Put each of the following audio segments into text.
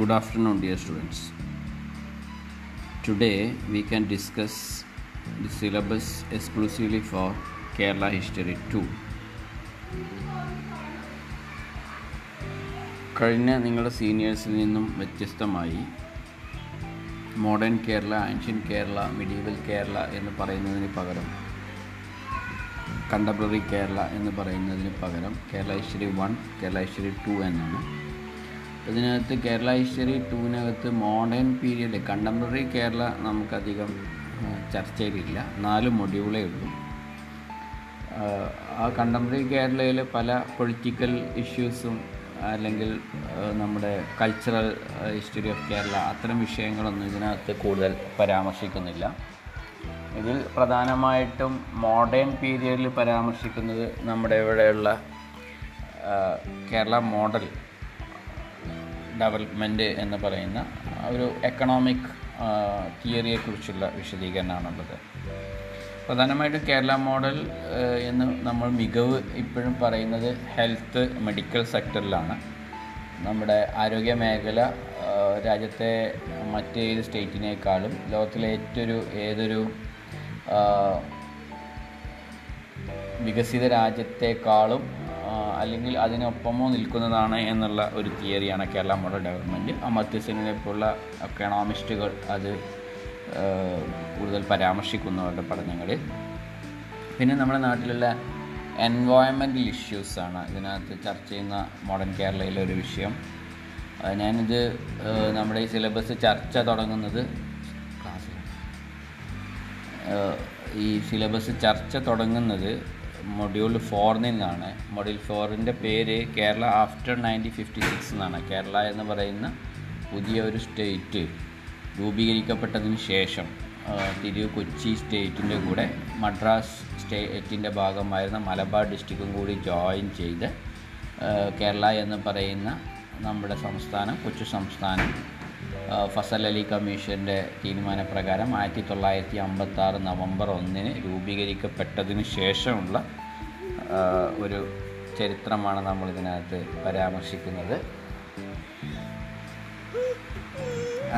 Good afternoon, dear students. Today we can discuss the syllabus exclusively for Kerala History 2. കഴിഞ്ഞ നിങ്ങളുടെ സീനിയേഴ്സിൽ നിന്നും വ്യത്യസ്തമായി modern Kerala ancient Kerala medieval Kerala എന്ന് പറയുന്നതിന് പകരം കണ്ടംപററി കേരള എന്ന് പറയുന്നതിന് പകരം Kerala history one Kerala history two എന്നാണ് ഇതിനകത്ത് കേരള ഹിസ്റ്ററി ടൂവിനകത്ത് മോഡേൺ പീരിയഡ് കണ്ടംപററി കേരള നമുക്കധികം ചർച്ചയിലില്ല നാല് മൊഡ്യൂളേ ഉള്ളൂ. ആ കണ്ടംപററി കേരളയിൽ പല പൊളിറ്റിക്കൽ ഇഷ്യൂസും അല്ലെങ്കിൽ നമ്മുടെ കൾച്ചറൽ ഹിസ്റ്ററി ഓഫ് കേരള അത്തരം വിഷയങ്ങളൊന്നും ഇതിനകത്ത് കൂടുതൽ പരാമർശിക്കുന്നില്ല. ഇതിൽ പ്രധാനമായിട്ടും മോഡേൺ പീരിയഡിൽ പരാമർശിക്കുന്നത് നമ്മുടെ ഇവിടെയുള്ള കേരള മോഡൽ ഡെവലപ്മെന്റ് എന്ന് പറയുന്ന ഒരു എക്കണോമിക് തിയറിയെക്കുറിച്ചുള്ള വിശദീകരണമാണുള്ളത്. പ്രധാനമായിട്ടും കേരള മോഡൽ എന്ന് നമ്മൾ മികവ് ഇപ്പോഴും പറയുന്നത് ഹെൽത്ത് മെഡിക്കൽ സെക്ടറിലാണ് നമ്മുടെ ആരോഗ്യ മേഖല രാജ്യത്തെ മറ്റേത് സ്റ്റേറ്റിനേക്കാളും ലോകത്തിലെ ഏറ്റൊരു ഏതൊരു വികസിത രാജ്യത്തെക്കാളും അല്ലെങ്കിൽ അതിനൊപ്പമോ നിൽക്കുന്നതാണ് എന്നുള്ള ഒരു തിയറിയാണ് കേരള മോഡൽ ഡെവലപ്മെന്റ്. അമർത്യ സെന്നിനെ പോലുള്ള എക്കണോമിസ്റ്റുകൾ അത് കൂടുതൽ പരാമർശിക്കുന്നു അവരുടെ പഠനങ്ങളിൽ. പിന്നെ നമ്മുടെ നാട്ടിലുള്ള എൻവയോൺമെന്റൽ ഇഷ്യൂസാണ് ഇതിനകത്ത് ചർച്ച ചെയ്യുന്ന മോഡേൺ കേരളയിലെ ഒരു വിഷയം. ഞാനിത് നമ്മുടെ ഈ സിലബസ് ചർച്ച തുടങ്ങുന്നത് ഈ സിലബസ് ചർച്ച തുടങ്ങുന്നത് മൊഡ്യൂൾ ഫോറിൽ നിന്നാണ് മൊഡ്യൂൾ ഫോറിന്റെ പേര് Kerala after nineteen fifty six എന്നാണ് കേരള എന്ന് പറയുന്ന പുതിയ ഒരു സ്റ്റേറ്റ് രൂപീകരിക്കപ്പെട്ടതിന് ശേഷം തിരു കൊച്ചി സ്റ്റേറ്റിന്റെ കൂടെ മദ്രാസ് സ്റ്റേറ്റിന്റെ ഭാഗമായിരുന്ന മലബാർ ഡിസ്ട്രിക്റ്റും കൂടി ജോയിൻ ചെയ്ത് കേരള എന്ന് പറയുന്ന നമ്മുടെ സംസ്ഥാനം കൊച്ചു സംസ്ഥാനം ഫസൽ അലി കമ്മീഷന്റെ തീരുമാനപ്രകാരം ആയിരത്തി തൊള്ളായിരത്തി അമ്പത്തി ആറ് നവംബർ ഒന്നിന് രൂപീകരിക്കപ്പെട്ടതിന് ശേഷമുള്ള ഒരു ചരിത്രമാണ് നമ്മൾ ഇതിനകത്ത് പരാമർശിക്കുന്നത്.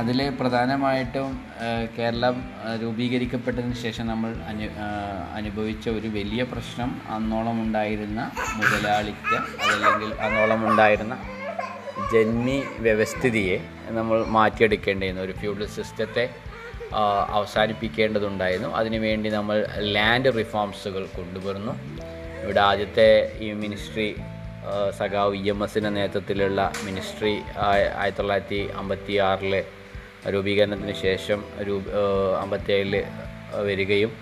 അതിൽ പ്രധാനമായിട്ടും കേരളം രൂപീകരിക്കപ്പെട്ടതിന് ശേഷം നമ്മൾ അനു അനുഭവിച്ച ഒരു വലിയ പ്രശ്നം അന്നോളം ഉണ്ടായിരുന്ന മുതലാളിത്ത അതല്ലെങ്കിൽ അന്നോളം ഉണ്ടായിരുന്ന ജന്മി വ്യവസ്ഥിതിയെ നമ്മൾ മാറ്റിയെടുക്കേണ്ടിയിരുന്നു. ഒരു ഫ്യൂഡൽ സിസ്റ്റത്തെ അവസാനിപ്പിക്കേണ്ടതുണ്ടായിരുന്നു. അതിനുവേണ്ടി നമ്മൾ ലാൻഡ് റിഫോംസുകൾ കൊണ്ടുവരുന്നു. ഇവിടെ ആദ്യത്തെ ഈ മിനിസ്ട്രി സഖാവ് ഇ എം എസിന്റെ നേതൃത്വത്തിലുള്ള മിനിസ്ട്രി ആയ- ആയിരത്തി തൊള്ളായിരത്തി അമ്പത്തി ആറിലെ രൂപീകരണത്തിന് ശേഷം രൂപ അമ്പത്തേഴിൽ വരികയും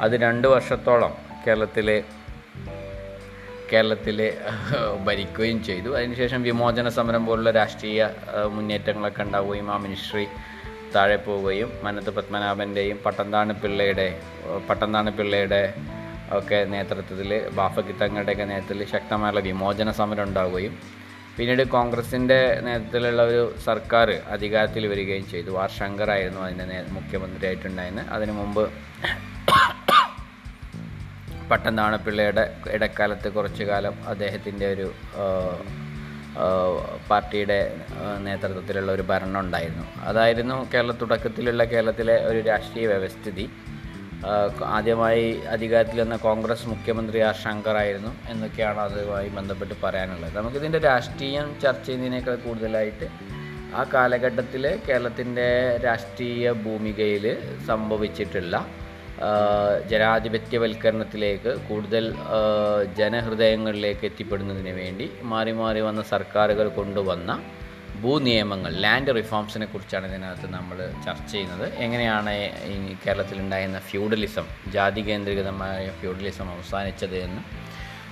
അത് രണ്ട് വർഷത്തോളം കേരളത്തിലെ കേരളത്തിൽ ഭരിക്കുകയും ചെയ്തു. അതിനുശേഷം വിമോചന സമരം പോലുള്ള രാഷ്ട്രീയ മുന്നേറ്റങ്ങളൊക്കെ ഉണ്ടാവുകയും ആ മിനിസ്ട്രി താഴെ പോവുകയും മനത്ത് പത്മനാഭന്റെയും പട്ടന്താണി പിള്ളയുടെ പട്ടന്താണി പിള്ളയുടെ ഒക്കെ നേതൃത്വത്തിൽ ബാഫക്കി തങ്ങളുടെയൊക്കെ നേതൃത്വത്തിൽ ശക്തമായുള്ള വിമോചന സമരം ഉണ്ടാവുകയും പിന്നീട് കോൺഗ്രസിന്റെ നേതൃത്വത്തിലുള്ള ഒരു സർക്കാർ അധികാരത്തിൽ വരികയും ചെയ്തു. ആർ ശങ്കർ ആയിരുന്നു അതിന്റെ മുഖ്യമന്ത്രിയായിട്ടുണ്ടായിരുന്നത് അതിനു മുമ്പ് പട്ടംതാണപ്പിള്ളയുടെ ഇടക്കാലത്ത് കുറച്ചു കാലം അദ്ദേഹത്തിന്റെ ഒരു പാർട്ടിയുടെ നേതൃത്വത്തിലുള്ള ഒരു ഭരണം ഉണ്ടായിരുന്നു. അതായിരുന്നു കേരള തുടക്കത്തിലുള്ള കേരളത്തിലെ ഒരു രാഷ്ട്രീയ വ്യവസ്ഥിതി. ആദ്യമായി അധികാരത്തിൽ വന്ന കോൺഗ്രസ് മുഖ്യമന്ത്രി ആർ ശങ്കർ ആയിരുന്നു എന്നൊക്കെയാണ് അതുമായി ബന്ധപ്പെട്ട് പറയാനുള്ളത്. നമുക്കിതിന്റെ രാഷ്ട്രീയം ചർച്ച ചെയ്യുന്നതിനേക്കാൾ കൂടുതലായിട്ട് ആ കാലഘട്ടത്തിൽ കേരളത്തിന്റെ രാഷ്ട്രീയ ഭൂമികയിൽ സംഭവിച്ചിട്ടുള്ള ജനാധിപത്യവൽക്കരണത്തിലേക്ക് കൂടുതൽ ജനഹൃദയങ്ങളിലേക്ക് എത്തിപ്പെടുന്നതിന് വേണ്ടി മാറി മാറി വന്ന സർക്കാരുകൾ കൊണ്ടുവന്ന ഭൂനിയമങ്ങൾ ലാൻഡ് റിഫോംസിനെ കുറിച്ചാണ് ഇതിനകത്ത് നമ്മൾ ചർച്ച ചെയ്യുന്നത്. എങ്ങനെയാണ് ഈ കേരളത്തിലുണ്ടായിരുന്ന ഫ്യൂഡലിസം ജാതി കേന്ദ്രീകൃതമായ ഫ്യൂഡലിസം അവസാനിച്ചത് എന്ന്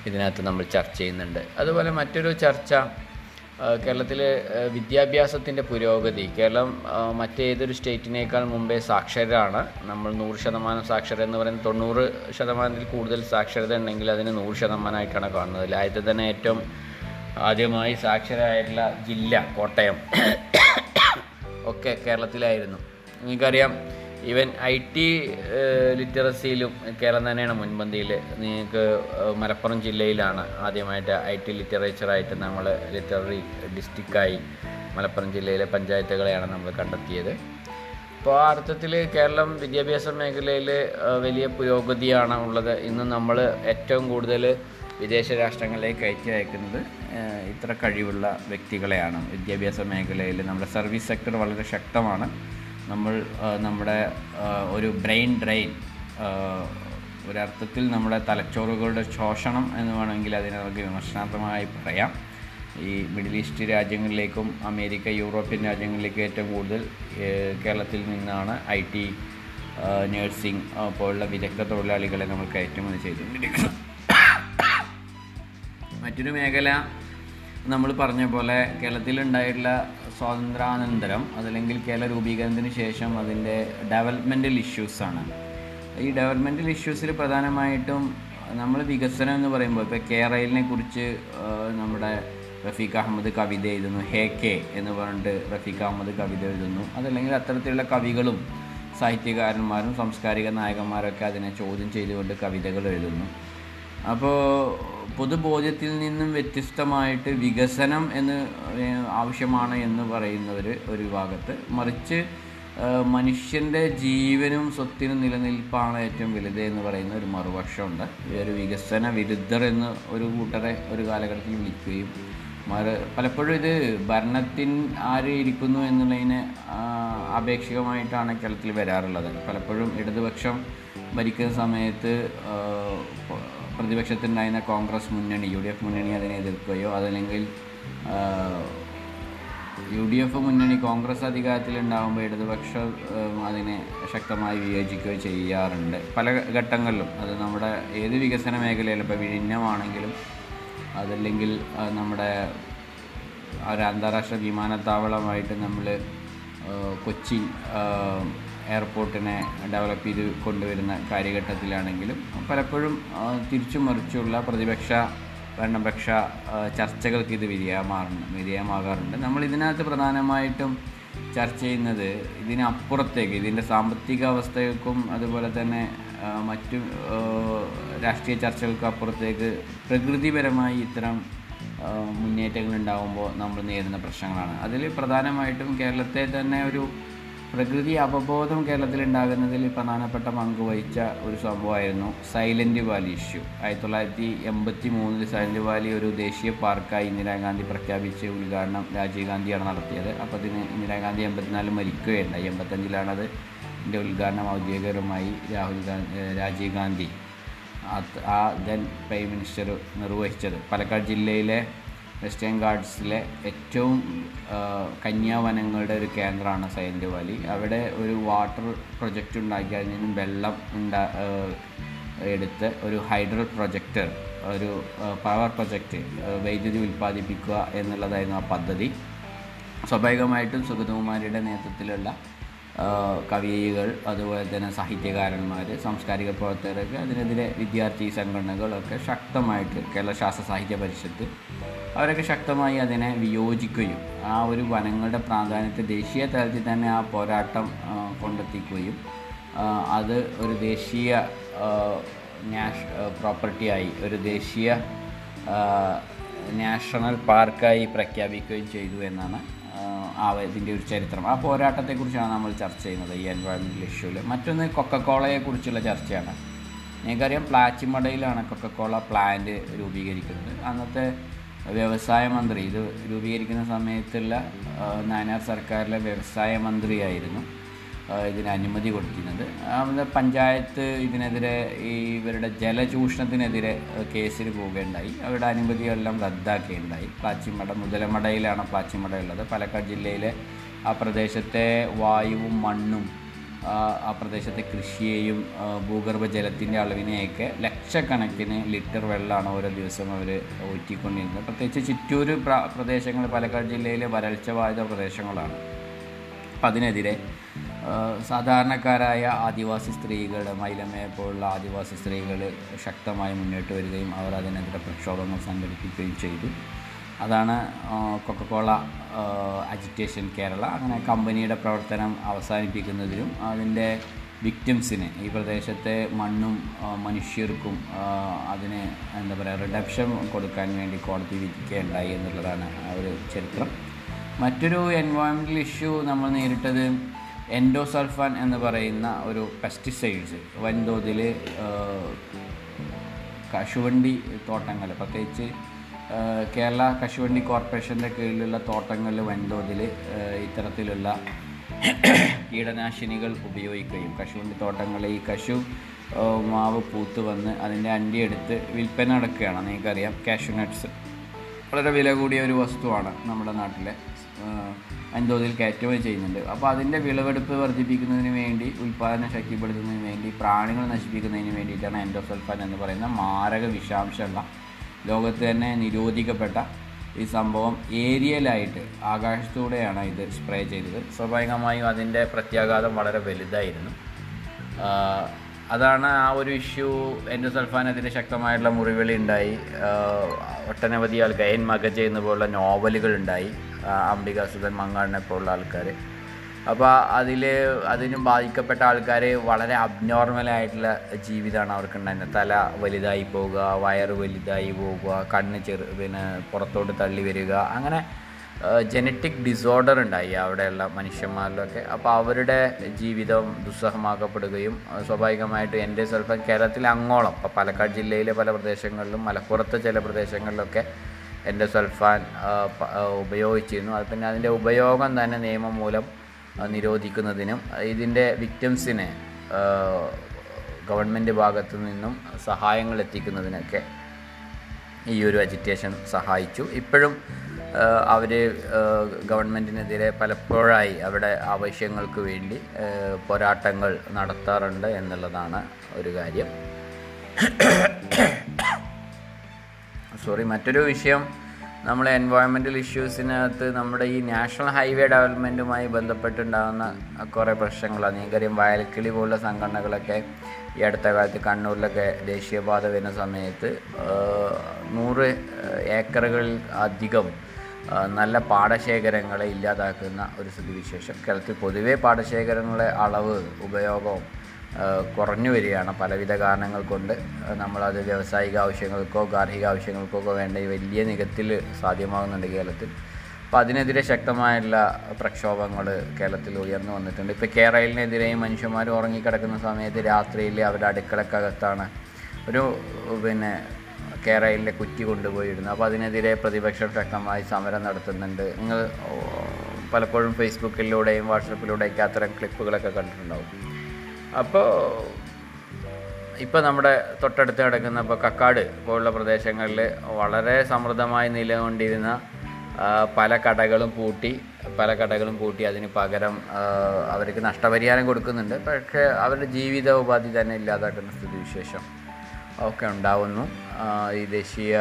ഇതിനകത്ത് നമ്മൾ ചർച്ച ചെയ്യുന്നുണ്ട്. അതുപോലെ മറ്റൊരു ചർച്ച കേരളത്തിലെ വിദ്യാഭ്യാസത്തിന്റെ പുരോഗതി കേരളം മറ്റേതൊരു സ്റ്റേറ്റിനേക്കാൾ മുമ്പേ സാക്ഷരരാണ്. നമ്മൾ നൂറ് ശതമാനം സാക്ഷരത എന്ന് പറയുന്നത് തൊണ്ണൂറ് ശതമാനത്തിൽ കൂടുതൽ സാക്ഷരത ഉണ്ടെങ്കിൽ അതിന് നൂറ് ശതമാനമായിട്ടാണ് കാണുന്നത്. രാജ്യത്തെ തന്നെ ഏറ്റവും ആദ്യമായി സാക്ഷരായിട്ടുള്ള ജില്ല കോട്ടയം. ഒക്കെ കേരളത്തിലായിരുന്നു. നിങ്ങൾക്കറിയാം ഈവൻ ഐ ടി ലിറ്ററസിയിലും കേരളം തന്നെയാണ് മുൻപന്തിയിൽ നിങ്ങൾക്ക് മലപ്പുറം ജില്ലയിലാണ് ആദ്യമായിട്ട് ഐ ടി ലിറ്ററേച്ചറായിട്ട് നമ്മൾ ലിറ്റററി ഡിസ്ട്രിക്റ്റായി മലപ്പുറം ജില്ലയിലെ പഞ്ചായത്തുകളെയാണ് നമ്മൾ കണ്ടെത്തിയത്. അപ്പോൾ ആ അർത്ഥത്തിൽ കേരളം വിദ്യാഭ്യാസ മേഖലയിൽ വലിയ പുരോഗതിയാണ് ഉള്ളത്. ഇന്ന് നമ്മൾ ഏറ്റവും കൂടുതൽ വിദേശ രാഷ്ട്രങ്ങളിലേക്ക് കയറ്റി അയക്കുന്നത് ഇത്ര കഴിവുള്ള വ്യക്തികളെയാണ്. വിദ്യാഭ്യാസ മേഖലയിൽ നമ്മുടെ സർവീസ് സെക്ടർ വളരെ ശക്തമാണ്. നമ്മൾ നമ്മുടെ ഒരു ബ്രെയിൻ ഡ്രെയിൻ ഒരർത്ഥത്തിൽ നമ്മുടെ തലച്ചോറുകളുടെ ശോഷണം എന്ന് വേണമെങ്കിൽ അതിനെ നമുക്ക് വിമർശനാത്മകമായി പറയാം. ഈ മിഡിൽ ഈസ്റ്റ് രാജ്യങ്ങളിലേക്കും അമേരിക്ക യൂറോപ്യൻ രാജ്യങ്ങളിലേക്കും ഏറ്റവും കൂടുതൽ കേരളത്തിൽ നിന്നാണ് ഐ ടി നേഴ്സിംഗ് പോലുള്ള വിദഗ്ധ തൊഴിലാളികളെ നമ്മൾ കയറ്റുമതി ചെയ്തുകൊണ്ടിരിക്കുന്നത്. മറ്റൊരു മേഖല നമ്മൾ പറഞ്ഞ പോലെ കേരളത്തിലുണ്ടായിട്ടുള്ള സ്വാതന്ത്ര്യാനന്തരം അതല്ലെങ്കിൽ കേരള രൂപീകരണത്തിന് ശേഷം അതിന്റെ ഡെവലപ്മെന്റൽ ഇഷ്യൂസാണ് ഈ ഡെവലപ്മെന്റൽ ഇഷ്യൂസിൽ പ്രധാനമായിട്ടും നമ്മൾ വികസനം എന്ന് പറയുമ്പോൾ ഇപ്പോൾ കേരളിനെ കുറിച്ച് നമ്മുടെ റഫീഖ് അഹമ്മദ് കവിത എഴുതുന്നു ഹേ കെ എന്ന് പറഞ്ഞിട്ട് റഫീഖ് അഹമ്മദ് കവിത എഴുതുന്നു. അതല്ലെങ്കിൽ അത്തരത്തിലുള്ള കവികളും സാഹിത്യകാരന്മാരും സാംസ്കാരിക നായകന്മാരൊക്കെ അതിനെ ചോദ്യം ചെയ്തുകൊണ്ട് കവിതകൾ എഴുതുന്നു. അപ്പോൾ പൊതുബോധ്യത്തിൽ നിന്നും വ്യത്യസ്തമായിട്ട് വികസനം എന്ന് ആവശ്യമാണ് എന്ന് പറയുന്നവർ ഒരു ഭാഗത്ത് മറിച്ച് മനുഷ്യന്റെ ജീവനും സ്വത്തിനും നിലനിൽപ്പാണ് ഏറ്റവും വലുത് എന്ന് പറയുന്ന ഒരു മറുപക്ഷമുണ്ട്. ഒരു വികസന വിരുദ്ധർ എന്ന് ഒരു കൂട്ടരെ ഒരു കാലഘട്ടത്തിൽ വിളിക്കുകയും മറു പലപ്പോഴും ഇത് ഭരണത്തിൻ ആര് ഇരിക്കുന്നു എന്നുള്ളതിന് ആപേക്ഷികമായിട്ടാണ് കേരളത്തിൽ വരാറുള്ളത്. പലപ്പോഴും ഇടതുപക്ഷം ഭരിക്കുന്ന സമയത്ത് പ്രതിപക്ഷത്തുണ്ടായിരുന്ന കോൺഗ്രസ് മുന്നണി യു ഡി എഫ് മുന്നണി അതിനെ എതിർക്കുകയോ അതല്ലെങ്കിൽ യു ഡി എഫ് മുന്നണി കോൺഗ്രസ് അധികാരത്തിലുണ്ടാകുമ്പോൾ ഇടതുപക്ഷം അതിനെ ശക്തമായി വിയോജിക്കുകയോ ചെയ്യാറുണ്ട്. പല ഘട്ടങ്ങളിലും. അത് നമ്മുടെ ഏത് വികസന മേഖലയിലും ഇപ്പോൾ വിഴിഞ്ഞമാണെങ്കിലും അതല്ലെങ്കിൽ നമ്മുടെ ഒരു അന്താരാഷ്ട്ര വിമാനത്താവളമായിട്ട് നമ്മൾ കൊച്ചി എയർപോർട്ടിനെ ഡെവലപ്പ് ചെയ്ത് കൊണ്ടുവരുന്ന കാര്യഘട്ടത്തിലാണെങ്കിലും പലപ്പോഴും തിരിച്ചു മറിച്ചുള്ള പ്രതിപക്ഷ ഭരണപക്ഷ ചർച്ചകൾക്ക് ഇത് വിധേയമാറുണ്ട് വിധേയമാകാറുണ്ട്. നമ്മൾ ഇതിനകത്ത് പ്രധാനമായിട്ടും ചർച്ച ചെയ്യുന്നത് ഇതിനപ്പുറത്തേക്ക് ഇതിന്റെ സാമ്പത്തിക അവസ്ഥകൾക്കും അതുപോലെ തന്നെ മറ്റു രാഷ്ട്രീയ ചർച്ചകൾക്കും അപ്പുറത്തേക്ക് പ്രകൃതിപരമായി ഇത്തരം മുന്നേറ്റങ്ങൾ ഉണ്ടാകുമ്പോൾ നമ്മൾ നേരിടുന്ന പ്രശ്നങ്ങളാണ്. അതിൽ പ്രധാനമായിട്ടും കേരളത്തെ തന്നെ ഒരു പ്രകൃതി അവബോധം കേരളത്തിൽ ഉണ്ടാകുന്നതിൽ പ്രധാനപ്പെട്ട പങ്ക് വഹിച്ച ഒരു സംഭവമായിരുന്നു സൈലന്റ് വാലി ഇഷ്യൂ ആയിരത്തി തൊള്ളായിരത്തി എൺപത്തി മൂന്നിൽ സൈലന്റ് വാലി ഒരു ദേശീയ പാർക്കായി ഇന്ദിരാഗാന്ധി പ്രഖ്യാപിച്ച് ഉദ്ഘാടനം രാജീവ് ഗാന്ധിയാണ് നടത്തിയത്. അപ്പോൾ അതിന് ഇന്ദിരാഗാന്ധി എൺപത്തിനാലിൽ മരിക്കുകയുണ്ടായി. എൺപത്തഞ്ചിലാണത് ഇതിന്റെ ഉദ്ഘാടനം ഔദ്യോഗികപരമായി രാഹുൽ ഗാന്ധി രാജീവ് ഗാന്ധി. ആ ദെൻ പ്രൈം മിനിസ്റ്റർ നിർവഹിച്ചത്. പാലക്കാട് ജില്ലയിലെ വെസ്റ്റേൺ ഗാർഡ്സിലെ ഏറ്റവും കന്യാവനങ്ങളുടെ ഒരു കേന്ദ്രമാണ് സൈലന്റ് വാലി അവിടെ ഒരു വാട്ടർ പ്രൊജക്റ്റ് ഉണ്ടാക്കി അതിൽ നിന്നും വെള്ളം ഉണ്ടാ എടുത്ത് ഒരു ഹൈഡ്രൽ പ്രൊജക്റ്റ് ഒരു പവർ പ്രൊജക്റ്റ് വൈദ്യുതി ഉൽപ്പാദിപ്പിക്കുക എന്നുള്ളതായിരുന്നു ആ പദ്ധതി. സ്വാഭാവികമായിട്ടും സുഗതകുമാരിയുടെ നേതൃത്വത്തിലുള്ള കവികൾ അതുപോലെ തന്നെ സാഹിത്യകാരന്മാർ സാംസ്കാരിക പ്രവർത്തകരൊക്കെ അതിനെതിരെ വിദ്യാർത്ഥി സംഘടനകളൊക്കെ ശക്തമായിട്ട് കേരള ശാസ്ത്ര സാഹിത്യ പരിഷത്ത് അവരൊക്കെ ശക്തമായി അതിനെ വിയോജിക്കുകയും ആ ഒരു വനങ്ങളുടെ പ്രാധാന്യത്തെ ദേശീയ തലത്തിൽ തന്നെ ആ പോരാട്ടം കൊണ്ടെത്തിക്കുകയും അത് ഒരു ദേശീയ നാഷ് പ്രോപ്പർട്ടിയായി ഒരു ദേശീയ നാഷണൽ പാർക്കായി പ്രഖ്യാപിക്കുകയും ചെയ്തു എന്നാണ് ഇതിന്റെ ഒരു ചരിത്രം. ആ പോരാട്ടത്തെക്കുറിച്ചാണ് നമ്മൾ ചർച്ച ചെയ്യുന്നത് ഈ എൻവയോൺമെന്റൽ ഇഷ്യൂവിൽ മറ്റൊന്ന് കൊക്കക്കോളയെക്കുറിച്ചുള്ള ചർച്ചയാണ്. നിങ്ങൾക്കറിയാം പ്ലാച്ചിമടയിലാണ് കൊക്കക്കോള പ്ലാന്റ് രൂപീകരിക്കുന്നത്. അന്നത്തെ വ്യവസായ മന്ത്രി ഇത് രൂപീകരിക്കുന്ന സമയത്തുള്ള നാനാർ സർക്കാരിലെ വ്യവസായ മന്ത്രിയായിരുന്നു. ഇതിന് അനുമതി കൊടുത്തിരുന്നത് പഞ്ചായത്ത് ഇതിനെതിരെ ഈ ഇവരുടെ ജലചൂഷണത്തിനെതിരെ കേസിൽ പോവുകയുണ്ടായി. അവരുടെ അനുമതിയെല്ലാം റദ്ദാക്കുകയുണ്ടായി പ്ലാച്ചിമട മുതലമടയിലാണ് പ്ലാച്ചിമട ഉള്ളത് പാലക്കാട് ജില്ലയിലെ ആ പ്രദേശത്തെ വായുവും മണ്ണും ആ, പ്രദേശത്തെ കൃഷിയെയും ഭൂഗർഭജലത്തിന്റെ ഭൂഗർഭ ജലത്തിന്റെ അളവിനെയൊക്കെ ലക്ഷക്കണക്കിന് ലിറ്റർ വെള്ളമാണ് ഓരോ ദിവസം അവർ ഊറ്റിക്കൊണ്ടിരുന്നത്. പ്രത്യേകിച്ച് ചിറ്റൂർ പ്ര പ്രദേശങ്ങൾ പാലക്കാട് ജില്ലയിലെ വരൾച്ച ബാധിത പ്രദേശങ്ങളാണ്. അപ്പം അതിനെതിരെ സാധാരണക്കാരായ ആദിവാസി സ്ത്രീകൾ മൈലമ്മയെ പോലുള്ള ആദിവാസി സ്ത്രീകൾ ശക്തമായി മുന്നോട്ട് വരികയും അവർ അതിനെതിരെ പ്രക്ഷോഭങ്ങൾ സംഘടിപ്പിക്കുകയും ചെയ്തു. അതാണ് കൊക്കക്കോള അജിറ്റേഷൻ കേരള അങ്ങനെ കമ്പനിയുടെ പ്രവർത്തനം അവസാനിപ്പിക്കുന്നതിനും അതിന്റെ വിക്ടിംസിന് ഈ പ്രദേശത്തെ മണ്ണും മനുഷ്യർക്കും അതിന് എന്താ പറയുക റിഡപ്ഷൻ കൊടുക്കാൻ വേണ്ടി കോടതി വിധിക്കുകയുണ്ടായി എന്നുള്ളതാണ് ആ ഒരു ചരിത്രം. മറ്റൊരു എൻവയോൺമെന്റൽ ഇഷ്യൂ നമ്മൾ നേരിട്ടത് എൻഡോസൾഫാൻ എന്ന് പറയുന്ന ഒരു പെസ്റ്റിസൈഡ്സ് വൻതോതിൽ കശുവണ്ടി തോട്ടങ്ങൾ പ്രത്യേകിച്ച് കേരള കശുവണ്ടി കോർപ്പറേഷന്റെ കീഴിലുള്ള തോട്ടങ്ങളിൽ വൻതോതിൽ ഇത്തരത്തിലുള്ള കീടനാശിനികൾ ഉപയോഗിക്കുകയും കശുവണ്ടി തോട്ടങ്ങളിൽ ഈ കശു മാവ് പൂത്ത് വന്ന് അതിന്റെ അണ്ടി എടുത്ത് വിൽപ്പന നടക്കുകയാണ്. നിങ്ങൾക്കറിയാം കാഷ്യൂ നട്ട്സ് വളരെ വില കൂടിയ ഒരു വസ്തുവാണ് നമ്മുടെ നാട്ടിലെ. വൻതോതിൽ കയറ്റുമതി ചെയ്യുന്നുണ്ട്. അപ്പോൾ അതിന്റെ വിളവെടുപ്പ് വർദ്ധിപ്പിക്കുന്നതിന് വേണ്ടി ഉൽപ്പാദനം ശക്തിപ്പെടുത്തുന്നതിന് വേണ്ടി പ്രാണികൾ നശിപ്പിക്കുന്നതിന് വേണ്ടിയിട്ടാണ് എൻഡോസൾഫാൻ എന്ന് പറയുന്ന മാരക വിഷാംശമുള്ള ലോകത്ത് തന്നെ നിരോധിക്കപ്പെട്ട ഈ സംഭവം ഏരിയലായിട്ട് ആകാശത്തൂടെയാണ് ഇത് സ്പ്രേ ചെയ്തത്. സ്വാഭാവികമായും അതിന്റെ പ്രത്യാഘാതം വളരെ വലുതായിരുന്നു. അതാണ് ആ ഒരു ഇഷ്യൂ എന്റെ സൽഫാനെതിരെ ശക്തമായിട്ടുള്ള മുറിവിളി ഉണ്ടായി. ഒട്ടനവധി ആൾക്കാർ എൻ മകജ എന്നുപോലുള്ള നോവലുകൾ ഉണ്ടായി. അംബിക സുധൻ മങ്ങാടിനെ പോലുള്ള ആൾക്കാർ അപ്പോൾ അതിൽ അതിന് ബാധിക്കപ്പെട്ട ആൾക്കാർ വളരെ അബ്നോർമലായിട്ടുള്ള ജീവിതമാണ് അവർക്കുണ്ടായിരുന്നത്. തല വലുതായി പോവുക വയറ് വലുതായി പോവുക കണ്ണ് ചെറു പിന്നെ പുറത്തോട്ട് തള്ളി വരിക. അങ്ങനെ ജനറ്റിക് ഡിസോർഡർ ഉണ്ടായി അവിടെയുള്ള മനുഷ്യന്മാരിലൊക്കെ. അപ്പോൾ അവരുടെ ജീവിതം ദുസ്സഹമാക്കപ്പെടുകയും സ്വാഭാവികമായിട്ടും എന്റെ സ്വല്പം കേരളത്തിൽ അങ്ങോളം ഇപ്പോൾ പാലക്കാട് ജില്ലയിലെ പല പ്രദേശങ്ങളിലും മലപ്പുറത്തെ ചില പ്രദേശങ്ങളിലൊക്കെ എന്റെ സൾഫാൻ ഉപയോഗിച്ചിരുന്നു. അത് പിന്നെ അതിന്റെ ഉപയോഗം തന്നെ നിയമം മൂലം നിരോധിക്കുന്നതിനും ഇതിന്റെ വിക്ടിംസിന് ഗവൺമെന്റ് ഭാഗത്തു നിന്നും സഹായങ്ങൾ എത്തിക്കുന്നതിനൊക്കെ ഈ ഒരു അജിറ്റേഷൻ സഹായിച്ചു. ഇപ്പോഴും അവർ ഗവൺമെന്റിനെതിരെ പലപ്പോഴായി അവിടെ ആവശ്യങ്ങൾക്ക് വേണ്ടി പോരാട്ടങ്ങൾ നടത്താറുണ്ട് എന്നുള്ളതാണ് ഒരു കാര്യം. സോറി മറ്റൊരു വിഷയം. നമ്മൾ എൻവയോൺമെന്റൽ ഇഷ്യൂസിനകത്ത് നമ്മുടെ ഈ നാഷണൽ ഹൈവേ ഡെവലപ്മെന്റുമായി ബന്ധപ്പെട്ടുണ്ടാകുന്ന കുറേ പ്രശ്നങ്ങളാണ്. നിങ്ങൾക്കറിയാം വയൽക്കിളി പോലുള്ള സംഘടനകളൊക്കെ ഈ അടുത്ത കാലത്ത് കണ്ണൂരിലൊക്കെ ദേശീയപാത വരുന്ന സമയത്ത് നൂറ് ഏക്കറുകളിൽ അധികം നല്ല പാടശേഖരങ്ങളെ ഇല്ലാതാക്കുന്ന ഒരു സ്ഥിതിവിശേഷം. കേരളത്തിൽ പൊതുവേ പാടശേഖരങ്ങളെ അളവ് ഉപയോഗം ആ, കുറഞ്ഞു വരികയാണ് പലവിധ കാരണങ്ങൾ കൊണ്ട്. നമ്മളത് വ്യാവസായിക ആവശ്യങ്ങൾക്കോ ഗാർഹിക ആവശ്യങ്ങൾക്കോ ഒക്കെ വേണ്ട വലിയ നികത്തിൽ സാധ്യമാകുന്നുണ്ട് കേരളത്തിൽ. അപ്പോൾ അതിനെതിരെ ശക്തമായുള്ള പ്രക്ഷോഭങ്ങൾ കേരളത്തിൽ ഉയർന്നു വന്നിട്ടുണ്ട്. ഇപ്പോൾ കേരളിനെതിരെയും മനുഷ്യന്മാർ ഉറങ്ങിക്കിടക്കുന്ന സമയത്ത് രാത്രിയിൽ അവരുടെ അടുക്കളക്കകത്താണ് ഒരു പിന്നെ കേരളിലെ കുറ്റി കൊണ്ടുപോയിരുന്നു അപ്പോൾ അതിനെതിരെ പ്രതിപക്ഷം ശക്തമായി സമരം നടത്തുന്നുണ്ട്. നിങ്ങൾ പലപ്പോഴും ഫേസ്ബുക്കിലൂടെയും വാട്സപ്പിലൂടെയൊക്കെ അത്തരം ക്ലിപ്പുകളൊക്കെ കണ്ടിട്ടുണ്ടാവും. അപ്പോൾ ഇപ്പോൾ നമ്മുടെ തൊട്ടടുത്ത് കിടക്കുന്ന ഇപ്പോൾ കക്കാട് പോലുള്ള പ്രദേശങ്ങളിൽ വളരെ സമൃദ്ധമായി നിലകൊണ്ടിരുന്ന പല കടകളും പൂട്ടി പല കടകളും പൂട്ടി അതിന് പകരം അവർക്ക് നഷ്ടപരിഹാരം കൊടുക്കുന്നുണ്ട്. പക്ഷേ അവരുടെ ജീവിത ഉപാധി തന്നെ ഇല്ലാതാക്കുന്ന സ്ഥിതിവിശേഷം ഒക്കെ ഉണ്ടാവുന്നു ഈ ദേശീയ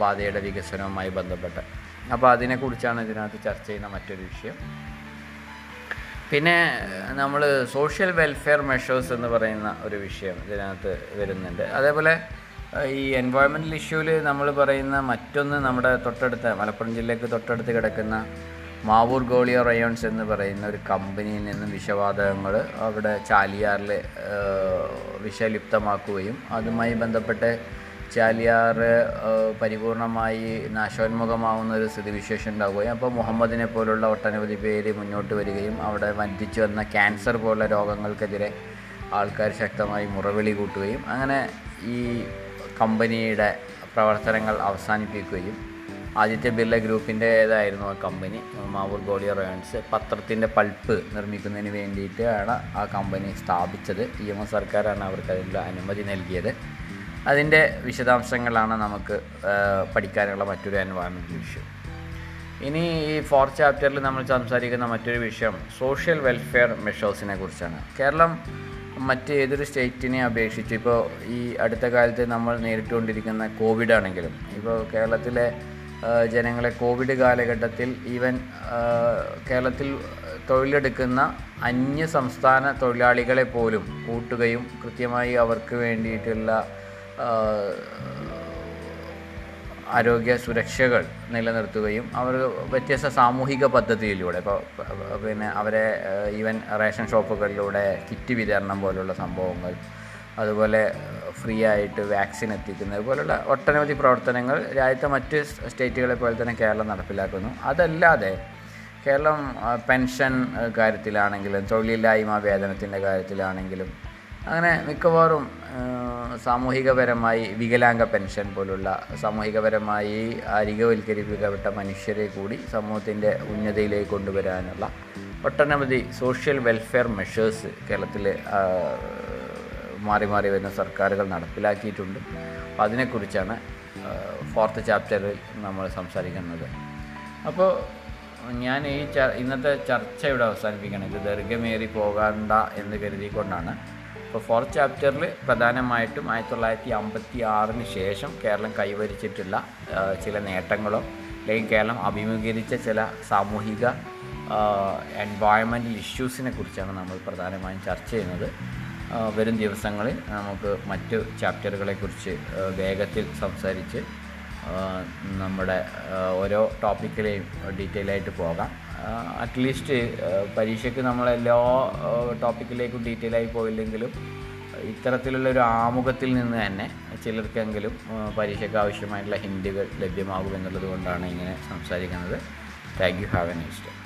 പാതയുടെ വികസനവുമായി ബന്ധപ്പെട്ട്. അപ്പോൾ അതിനെക്കുറിച്ചാണ് ഇതിനകത്ത് ചർച്ച ചെയ്യുന്ന മറ്റൊരു വിഷയം. പിന്നെ നമ്മൾ സോഷ്യൽ വെൽഫെയർ മെഷേഴ്സ് എന്ന് പറയുന്ന ഒരു വിഷയം ഇതിനകത്ത് വരുന്നുണ്ട്. അതേപോലെ ഈ എൻവയോൺമെന്റൽ ഇഷ്യൂവിൽ നമ്മൾ പറയുന്ന മറ്റൊന്ന് നമ്മുടെ തൊട്ടടുത്ത മലപ്പുറം ജില്ലയ്ക്ക് തൊട്ടടുത്ത് കിടക്കുന്ന മാവൂർ ഗോളിയ റയോൺസ് എന്ന് പറയുന്ന ഒരു കമ്പനിയിൽ നിന്നും വിഷവാതകങ്ങൾ അവിടെ ചാലിയാറിൽ വിഷലിപ്തമാക്കുകയും അതുമായി ബന്ധപ്പെട്ട് ചാലിയാർ പരിപൂർണമായി നാശോന്മുഖമാവുന്ന ഒരു സ്ഥിതിവിശേഷം ഉണ്ടാവുകയും അപ്പോൾ മുഹമ്മദിനെ പോലുള്ള ഒട്ടനവധി പേര് മുന്നോട്ട് വരികയും അവിടെ വഞ്ചിച്ചു വന്ന ക്യാൻസർ പോലുള്ള രോഗങ്ങൾക്കെതിരെ ആൾക്കാർ ശക്തമായി മുറവിളി കൂട്ടുകയും അങ്ങനെ ഈ കമ്പനിയുടെ പ്രവർത്തനങ്ങൾ അവസാനിപ്പിക്കുകയും ആദിത്യ ബിർള ഗ്രൂപ്പിന്റേതായിരുന്നു ആ കമ്പനി? മാവൂർ ഗോളിയ റോയൻസ് പത്രത്തിന്റെ പൾപ്പ് നിർമ്മിക്കുന്നതിന് വേണ്ടിയിട്ടാണ് ആ കമ്പനി സ്ഥാപിച്ചത്. ഇ എം എസ് സർക്കാരാണ് അവർക്ക് അതിനുള്ള അനുമതി നൽകിയത്. അതിന്റെ വിശദാംശങ്ങളാണ് നമുക്ക് പഠിക്കാനുള്ള മറ്റൊരു എൻവയോൺമെന്റ് വിഷയം. ഇനി ഈ ഫോർത്ത് ചാപ്റ്ററിൽ നമ്മൾ സംസാരിക്കുന്ന മറ്റൊരു വിഷയം സോഷ്യൽ വെൽഫെയർ മെഷേഴ്സിനെ കുറിച്ചാണ്. കേരളം മറ്റ് ഏതൊരു സ്റ്റേറ്റിനെ അപേക്ഷിച്ച് ഇപ്പോൾ ഈ അടുത്ത കാലത്ത് നമ്മൾ നേരിട്ടുകൊണ്ടിരിക്കുന്ന കോവിഡ് ആണെങ്കിലും ഇപ്പോൾ കേരളത്തിലെ ജനങ്ങളെ കോവിഡ് കാലഘട്ടത്തിൽ ഈവൻ കേരളത്തിൽ തൊഴിലെടുക്കുന്ന അന്യ സംസ്ഥാന തൊഴിലാളികളെ പോലും കൂട്ടുകയും കൃത്യമായി അവർക്ക് വേണ്ടിയിട്ടുള്ള ആരോഗ്യ സുരക്ഷകൾ നിലനിർത്തുകയും അവർ വ്യത്യസ്ത സാമൂഹിക പദ്ധതിയിലൂടെ ഇപ്പോൾ പിന്നെ അവരെ ഈവൻ റേഷൻ ഷോപ്പുകളിലൂടെ കിറ്റ് വിതരണം പോലുള്ള സംഭവങ്ങൾ അതുപോലെ ഫ്രീ ആയിട്ട് വാക്സിൻ എത്തിക്കുന്നത് പോലുള്ള ഒട്ടനവധി പ്രവർത്തനങ്ങൾ രാജ്യത്തെ മറ്റ് സ്റ്റേറ്റുകളെ പോലെ തന്നെ കേരളം നടപ്പിലാക്കുന്നു. അതല്ലാതെ കേരളം പെൻഷൻ കാര്യത്തിലാണെങ്കിലും തൊഴിലില്ലായ്മ വേതനത്തിന്റെ കാര്യത്തിലാണെങ്കിലും അങ്ങനെ മിക്കവാറും സാമൂഹികപരമായി വികലാംഗ പെൻഷൻ പോലുള്ള സാമൂഹികപരമായി അരികവൽക്കരിക്കപ്പെട്ട മനുഷ്യരെ കൂടി സമൂഹത്തിന്റെ ഉന്നതിയിലേക്ക് കൊണ്ടുവരാനുള്ള ഒട്ടനവധി സോഷ്യൽ വെൽഫെയർ മെഷേഴ്സ് കേരളത്തിൽ മാറി മാറി വരുന്ന സർക്കാരുകൾ നടപ്പിലാക്കിയിട്ടുണ്ട്. അപ്പോൾ അതിനെക്കുറിച്ചാണ് ഫോർത്ത് ചാപ്റ്ററിൽ നമ്മൾ സംസാരിക്കുന്നത്. അപ്പോൾ ഞാൻ ഈ ഇന്നത്തെ ചർച്ച ഇവിടെ അവസാനിപ്പിക്കണം ഇത് ദൈർഘ്യമേറി പോകണ്ട എന്ന് കരുതിക്കൊണ്ടാണ് ഇപ്പോൾ ഫോർത്ത് ചാപ്റ്ററിൽ പ്രധാനമായിട്ടും ആയിരത്തി തൊള്ളായിരത്തി അമ്പത്തി ആറിന് ശേഷം കേരളം കൈവരിച്ചിട്ടുള്ള ചില നേട്ടങ്ങളും അല്ലെങ്കിൽ കേരളം അഭിമുഖീകരിച്ച ചില സാമൂഹിക എൻവയോൺമെന്റൽ ഇഷ്യൂസിനെ കുറിച്ചാണ് നമ്മൾ പ്രധാനമായും ചർച്ച ചെയ്യുന്നത്. വരും ദിവസങ്ങളിൽ നമുക്ക് മറ്റ് ചാപ്റ്ററുകളെക്കുറിച്ച് കുറിച്ച് വേഗത്തിൽ സംസാരിച്ച് നമ്മുടെ ഓരോ ടോപ്പിക്കിലെയും ഡീറ്റെയിൽ ആയിട്ട് പോകാം. അറ്റ്ലീസ്റ്റ് പരീക്ഷയ്ക്ക് നമ്മൾ എല്ലാ ടോപ്പിക്കിലേക്കും ഡീറ്റെയിൽ ആയി പോയില്ലെങ്കിലും ഇത്തരത്തിലുള്ള ഒരു ആമുഖത്തിൽ നിന്ന് തന്നെ ചിലർക്കെങ്കിലും പരീക്ഷയ്ക്ക് ആവശ്യമായിട്ടുള്ള ഹിൻഡുകൾ ലഭ്യമാകും എന്നുള്ളത് കൊണ്ടാണ് ഇങ്ങനെ സംസാരിക്കുന്നത്. Thank you have a next